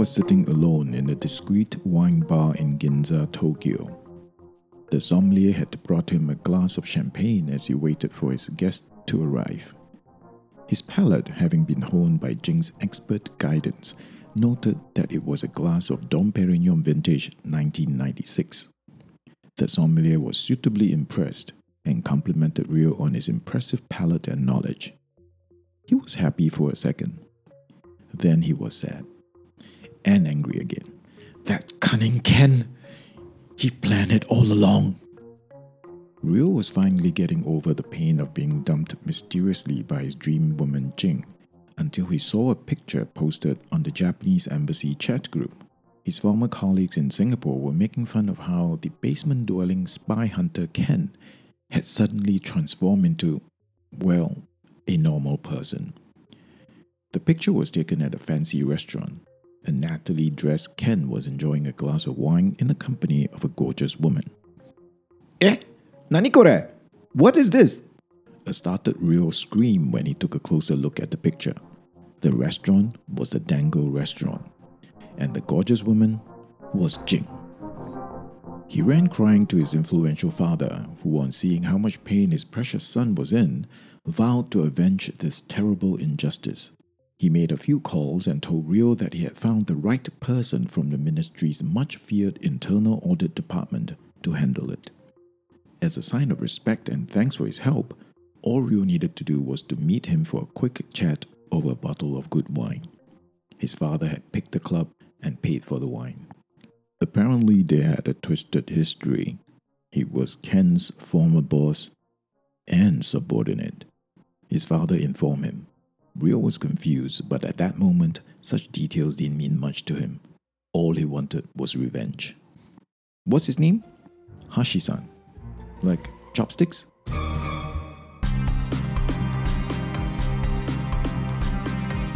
Was sitting alone in a discreet wine bar in Ginza, Tokyo. The sommelier had brought him a glass of champagne as he waited for his guest to arrive. His palate, having been honed by Jing's expert guidance, noted that it was a glass of Dom Perignon vintage 1996. The sommelier was suitably impressed and complimented Rio on his impressive palate and knowledge. He was happy for a second. Then he was sad and angry again. That cunning Ken! He planned it all along. Rio was finally getting over the pain of being dumped mysteriously by his dream woman Jing until he saw a picture posted on the Japanese embassy chat group. His former colleagues in Singapore were making fun of how the basement dwelling spy hunter Ken had suddenly transformed into, well, a normal person. The picture was taken at a fancy restaurant. A nattily dressed Ken was enjoying a glass of wine in the company of a gorgeous woman. Eh? Nani kore? What is this? A startled Rio screamed when he took a closer look at the picture. The restaurant was the Dango restaurant, and the gorgeous woman was Jing. He ran crying to his influential father, who, on seeing how much pain his precious son was in, vowed to avenge this terrible injustice. He made a few calls and told Rio that he had found the right person from the ministry's much feared internal audit department to handle it. As a sign of respect and thanks for his help, all Rio needed to do was to meet him for a quick chat over a bottle of good wine. His father had picked the club and paid for the wine. Apparently, they had a twisted history. He was Ken's former boss and subordinate. His father informed him. Rio was confused, but at that moment, such details didn't mean much to him. All he wanted was revenge. What's his name? Hashi-san. Like chopsticks?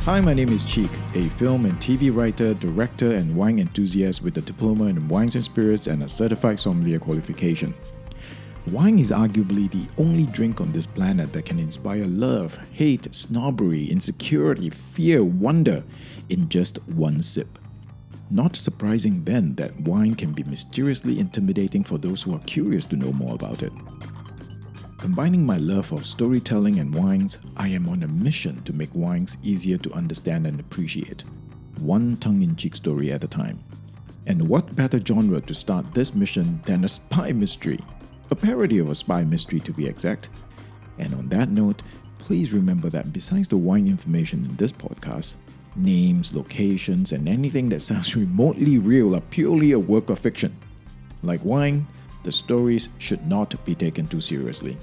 Hi, my name is Cheek, a film and TV writer, director, and wine enthusiast with a diploma in wines and spirits and a certified sommelier qualification. Wine is arguably the only drink on this planet that can inspire love, hate, snobbery, insecurity, fear, wonder in just one sip. Not surprising then that wine can be mysteriously intimidating for those who are curious to know more about it. Combining my love of storytelling and wines, I am on a mission to make wines easier to understand and appreciate, one tongue in cheek story at a time. And what better genre to start this mission than a spy mystery? A parody of a spy mystery to be exact. And on that note, please remember that besides the wine information in this podcast, names, locations, and anything that sounds remotely real are purely a work of fiction. Like wine, the stories should not be taken too seriously.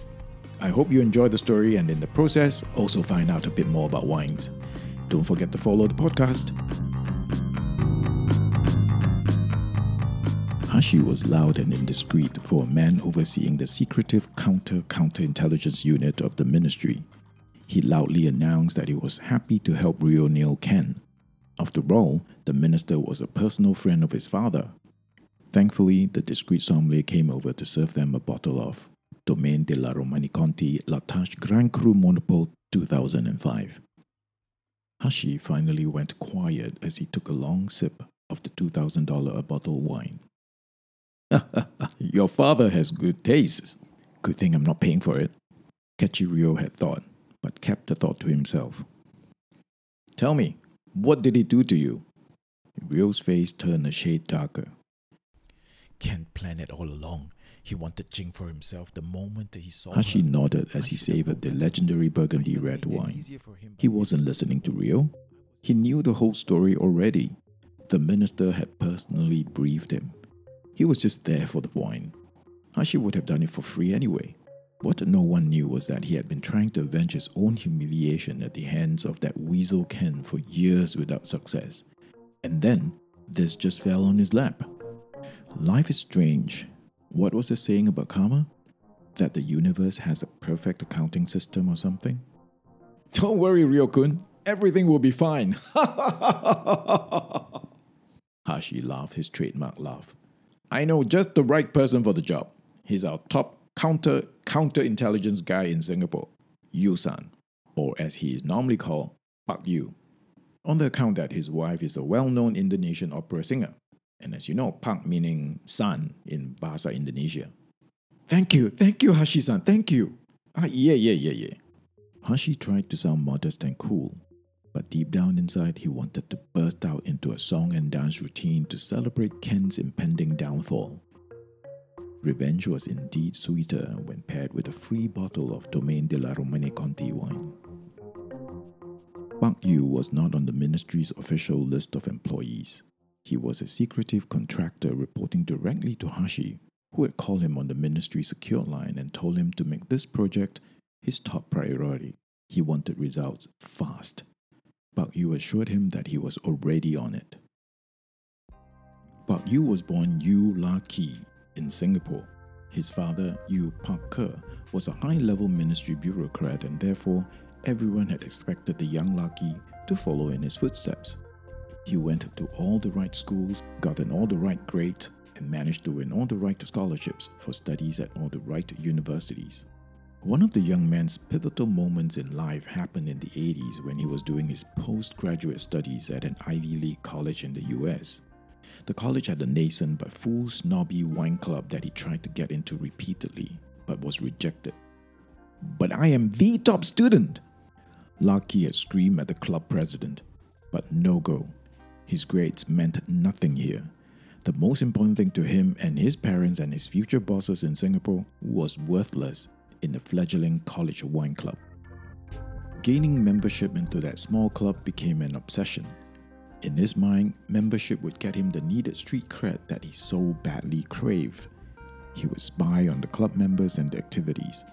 I hope you enjoy the story and in the process also find out a bit more about wines. Don't forget to follow the podcast. Hashi was loud and indiscreet for a man overseeing the secretive counter counterintelligence unit of the ministry. He loudly announced that he was happy to help Rio nail Ken. After all, the minister was a personal friend of his father. Thankfully, the discreet sommelier came over to serve them a bottle of Domaine de la Romanée-Conti La Tâche Grand Cru Monopole 2005. Hashi finally went quiet as he took a long sip of the $2,000 a bottle wine. Your father has good tastes. Good thing I'm not paying for it. Kachiryo had thought, but kept the thought to himself. Tell me, what did he do to you? Rio's face turned a shade darker. Ken planned it all along. He wanted Jing for himself the moment he saw Hashi her. nodded as he savored the legendary burgundy red wine. He wasn't listening to Rio. He knew the whole story already. The minister had personally briefed him. He was just there for the wine. Hashi would have done it for free anyway. What no one knew was that he had been trying to avenge his own humiliation at the hands of that weasel Ken for years without success. And then, this just fell on his lap. Life is strange. What was the saying about karma? That the universe has a perfect accounting system or something? Don't worry, Rio-kun. Everything will be fine. Hashi laughed his trademark laugh. I know just the right person for the job. He's our top counter counterintelligence guy in Singapore, Yew San, or as he is normally called, Pak Yew. on the account that his wife is a well known Indonesian opera singer. And as you know, Pak meaning son in Bahasa Indonesia. Thank you, thank you, Hashi san, thank you. Ah, yeah, yeah, yeah, yeah. Hashi tried to sound modest and cool, but deep down inside, he wanted to burst out into a song and dance routine to celebrate Ken's impending downfall. Revenge was indeed sweeter when paired with a free bottle of Domaine de la Romanée Conti wine. Pak Yew was not on the ministry's official list of employees. He was a secretive contractor reporting directly to Hashi, who had called him on the ministry secure line and told him to make this project his top priority. He wanted results fast. Pak Yew assured him that he was already on it. Pak Yew was born Yew La Ki in Singapore. His father, Yew Pak Ker, was a high level ministry bureaucrat, and therefore everyone had expected the young Lucky to follow in his footsteps. He went to all the right schools, got in all the right grades, and managed to win all the right scholarships for studies at all the right universities. One of the young man's pivotal moments in life happened in the 80s when he was doing his postgraduate studies at an Ivy League college in the US. The college had a nascent but full snobby wine club that he tried to get into repeatedly, but was rejected. But I am the top student! Lucky had screamed at the club president, but no go. His grades meant nothing here. The most important thing to him and his parents and his future bosses in Singapore was worthless in the fledgling college wine club. Gaining membership into that small club became an obsession. In his mind, membership would get him the needed street cred that he so badly craved. He would spy on the club members and their activities.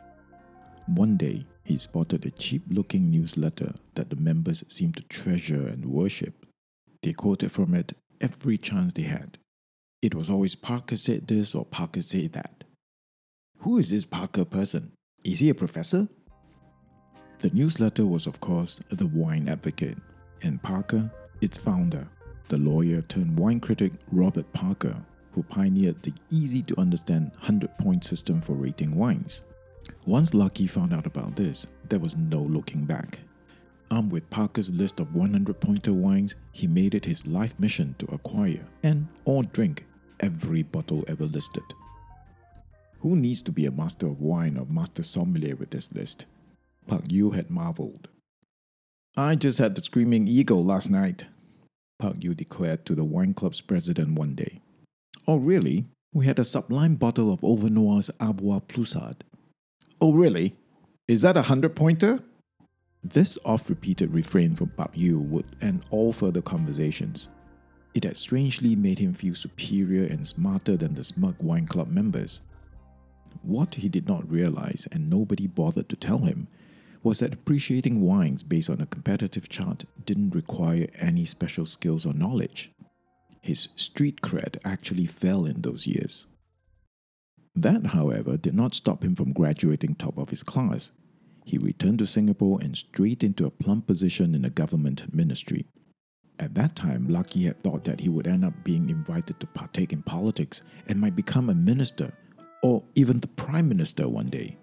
One day, he spotted a cheap looking newsletter that the members seemed to treasure and worship. They quoted from it every chance they had. It was always Parker said this or Parker said that. Who is this Parker person? Is he a professor? The newsletter was, of course, The Wine Advocate, and Parker, its founder, the lawyer turned wine critic Robert Parker, who pioneered the easy to understand 100 point system for rating wines. Once Lucky found out about this, there was no looking back. Armed with Parker's list of 100 pointer wines, he made it his life mission to acquire and or drink every bottle ever listed. Who needs to be a master of wine or master sommelier with this list? Pak Yew had marveled. I just had the Screaming Eagle last night, Pak Yew declared to the wine club's president one day. Oh, really? We had a sublime bottle of Overnoy Arbois Ploussard. Oh, really? Is that a hundred pointer? This oft repeated refrain from Pak Yew would end all further conversations. It had strangely made him feel superior and smarter than the smug wine club members. What he did not realize, and nobody bothered to tell him, was that appreciating wines based on a competitive chart didn't require any special skills or knowledge. His street cred actually fell in those years. That, however, did not stop him from graduating top of his class. He returned to Singapore and straight into a plump position in a government ministry. At that time, Lucky had thought that he would end up being invited to partake in politics and might become a minister or even the prime minister one day.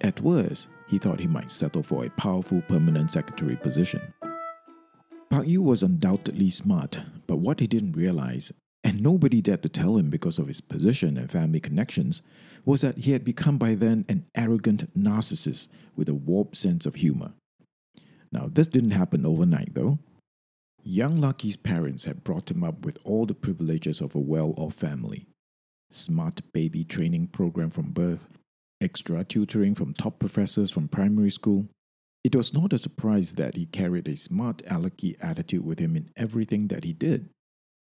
At worst, he thought he might settle for a powerful permanent secretary position. Pak Yew was undoubtedly smart, but what he didn't realize, and nobody dared to tell him because of his position and family connections, was that he had become by then an arrogant narcissist with a warped sense of humor. Now, this didn't happen overnight, though. Young Lucky's parents had brought him up with all the privileges of a well off family smart baby training program from birth, extra tutoring from top professors from primary school. It was not a surprise that he carried a smart alecky attitude with him in everything that he did.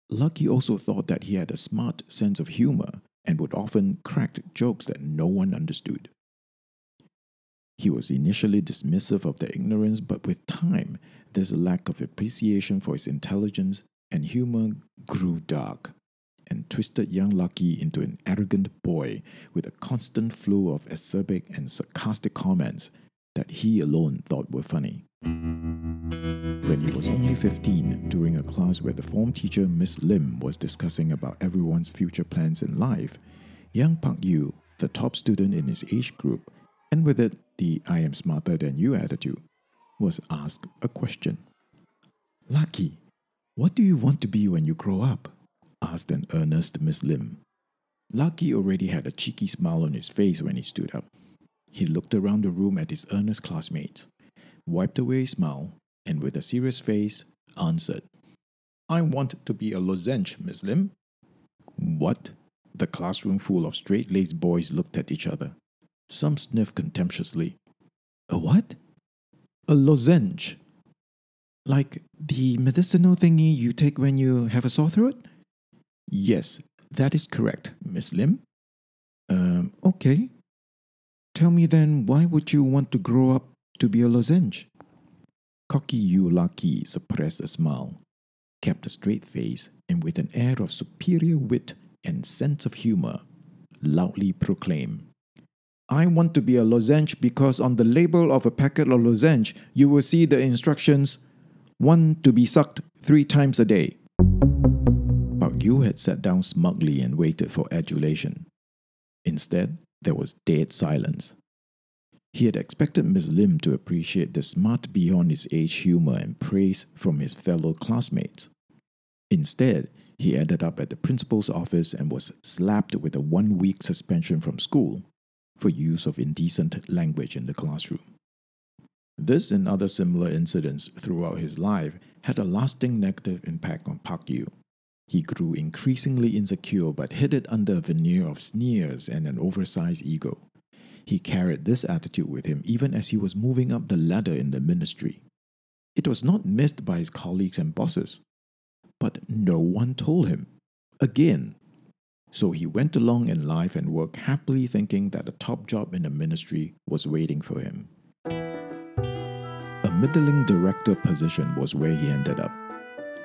Lucky also thought that he had a smart sense of humor and would often crack jokes that no one understood. He was initially dismissive of their ignorance, but with time, this lack of appreciation for his intelligence and humor grew dark and twisted young Lucky into an arrogant boy with a constant flow of acerbic and sarcastic comments that he alone thought were funny. When he was only 15, during a class where the form teacher Miss Lim was discussing about everyone's future plans in life, young Pak Yew, the top student in his age group, and with it the I am smarter than you attitude, was asked a question. Lucky, what do you want to be when you grow up? Asked an earnest Miss Lim. Lucky already had a cheeky smile on his face when he stood up. He looked around the room at his earnest classmates, wiped away his smile, and with a serious face, answered, I want to be a lozenge, Miss Lim. What? The classroom full of straight laced boys looked at each other. Some sniffed contemptuously. A what? A lozenge. Like the medicinal thingy you take when you have a sore throat? Yes, that is correct, Miss Lim. Um, okay. Tell me then, why would you want to grow up to be a lozenge? Cocky Yew Lucky suppressed a smile, kept a straight face, and with an air of superior wit and sense of humor, loudly proclaimed, I want to be a lozenge because on the label of a packet of lozenge, you will see the instructions one to be sucked three times a day. Yew had sat down smugly and waited for adulation. Instead, there was dead silence. He had expected Miss Lim to appreciate the smart beyond his age humor and praise from his fellow classmates. Instead, he ended up at the principal's office and was slapped with a one week suspension from school for use of indecent language in the classroom. This and other similar incidents throughout his life had a lasting negative impact on Pak Yew. He grew increasingly insecure but hid it under a veneer of sneers and an oversized ego. He carried this attitude with him even as he was moving up the ladder in the ministry. It was not missed by his colleagues and bosses, but no one told him. Again. So he went along in life and worked happily thinking that a top job in the ministry was waiting for him. A middling director position was where he ended up.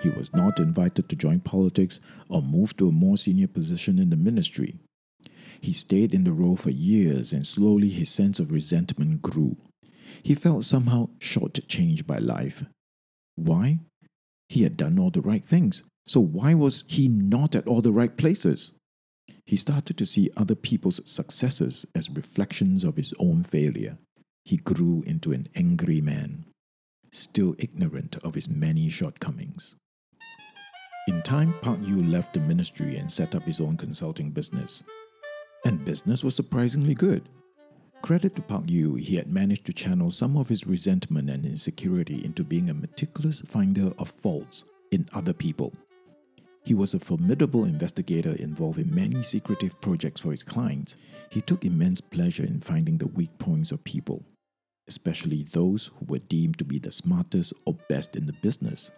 He was not invited to join politics or move to a more senior position in the ministry. He stayed in the role for years and slowly his sense of resentment grew. He felt somehow shortchanged by life. Why? He had done all the right things, so why was he not at all the right places? He started to see other people's successes as reflections of his own failure. He grew into an angry man, still ignorant of his many shortcomings. In time, Pak Yew left the ministry and set up his own consulting business. And business was surprisingly good. Credit to Pak Yew, he had managed to channel some of his resentment and insecurity into being a meticulous finder of faults in other people. He was a formidable investigator involved in many secretive projects for his clients. He took immense pleasure in finding the weak points of people, especially those who were deemed to be the smartest or best in the business.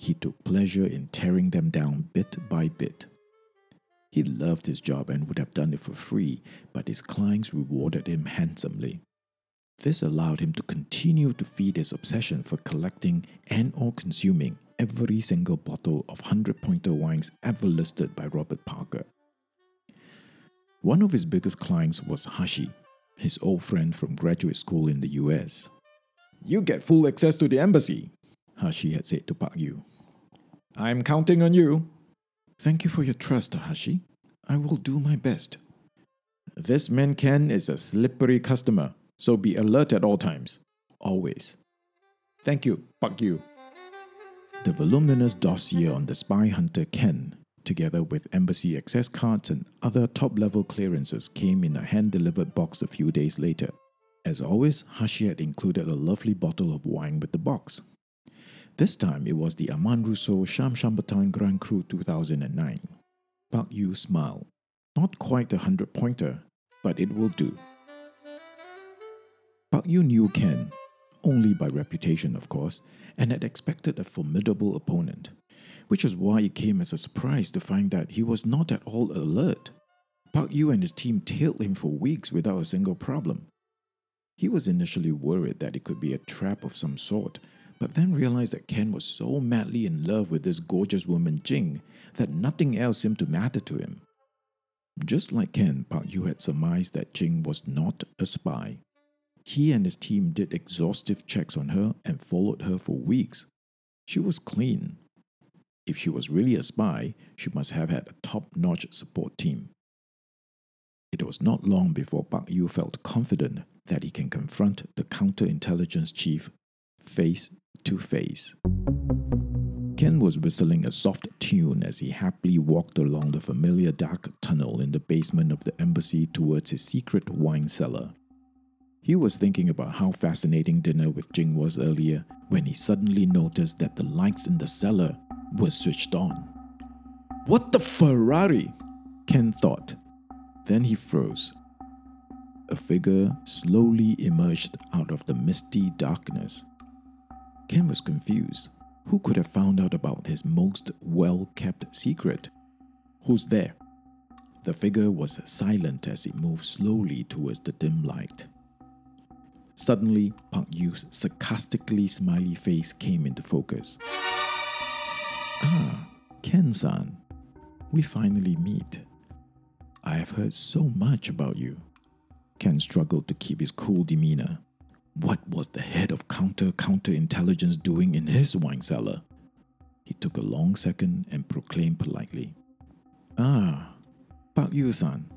He took pleasure in tearing them down bit by bit. He loved his job and would have done it for free, but his clients rewarded him handsomely. This allowed him to continue to feed his obsession for collecting and or consuming every single bottle of 100 pointer wines ever listed by Robert Parker. One of his biggest clients was Hashi, his old friend from graduate school in the US. You get full access to the embassy, Hashi had said to Pak Yew. I'm counting on you. Thank you for your trust, Hashi. I will do my best. This man Ken is a slippery customer, so be alert at all times. Always. Thank you, Pak Yew. The voluminous dossier on the spy hunter Ken, together with embassy access cards and other top level clearances, came in a hand delivered box a few days later. As always, Hashi had included a lovely bottle of wine with the box. This time it was the Armand Rousseau Cham Chambertin Grand Cru 2009. Pak Yew smiled. Not quite a hundred pointer, but it will do. Pak Yew knew Ken, only by reputation, of course, and had expected a formidable opponent, which was why it came as a surprise to find that he was not at all alert. Pak Yew and his team tailed him for weeks without a single problem. He was initially worried that it could be a trap of some sort, but then realized that Ken was so madly in love with this gorgeous woman Jing that nothing else seemed to matter to him. Just like Ken, Pak Yew had surmised that Jing was not a spy. He and his team did exhaustive checks on her and followed her for weeks. She was clean. If she was really a spy, she must have had a top notch support team. It was not long before Pak Yew felt confident that he can confront the counterintelligence chief face to face. Ken was whistling a soft tune as he happily walked along the familiar dark tunnel in the basement of the embassy towards his secret wine cellar. He was thinking about how fascinating dinner with Jing was earlier when he suddenly noticed that the lights in the cellar were switched on. What the Ferrari? Ken thought. Then he froze. A figure slowly emerged out of the misty darkness. Ken was confused. Who could have found out about his most well kept secret? Who's there? The figure was silent as it moved slowly towards the dim light. Suddenly, Pak Yew's sarcastically smiley face came into focus. Ah, Ken san, we finally meet. I have heard so much about you. Ken struggled to keep his cool demeanor. What was the head of counter counterintelligence doing in his wine cellar? He took a long second and proclaimed politely, Ah, Pak Yew san,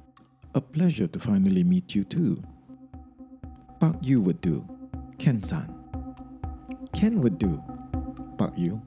a pleasure to finally meet you too. Pak Yew would do. Ken san. Ken would do. Pak Yew.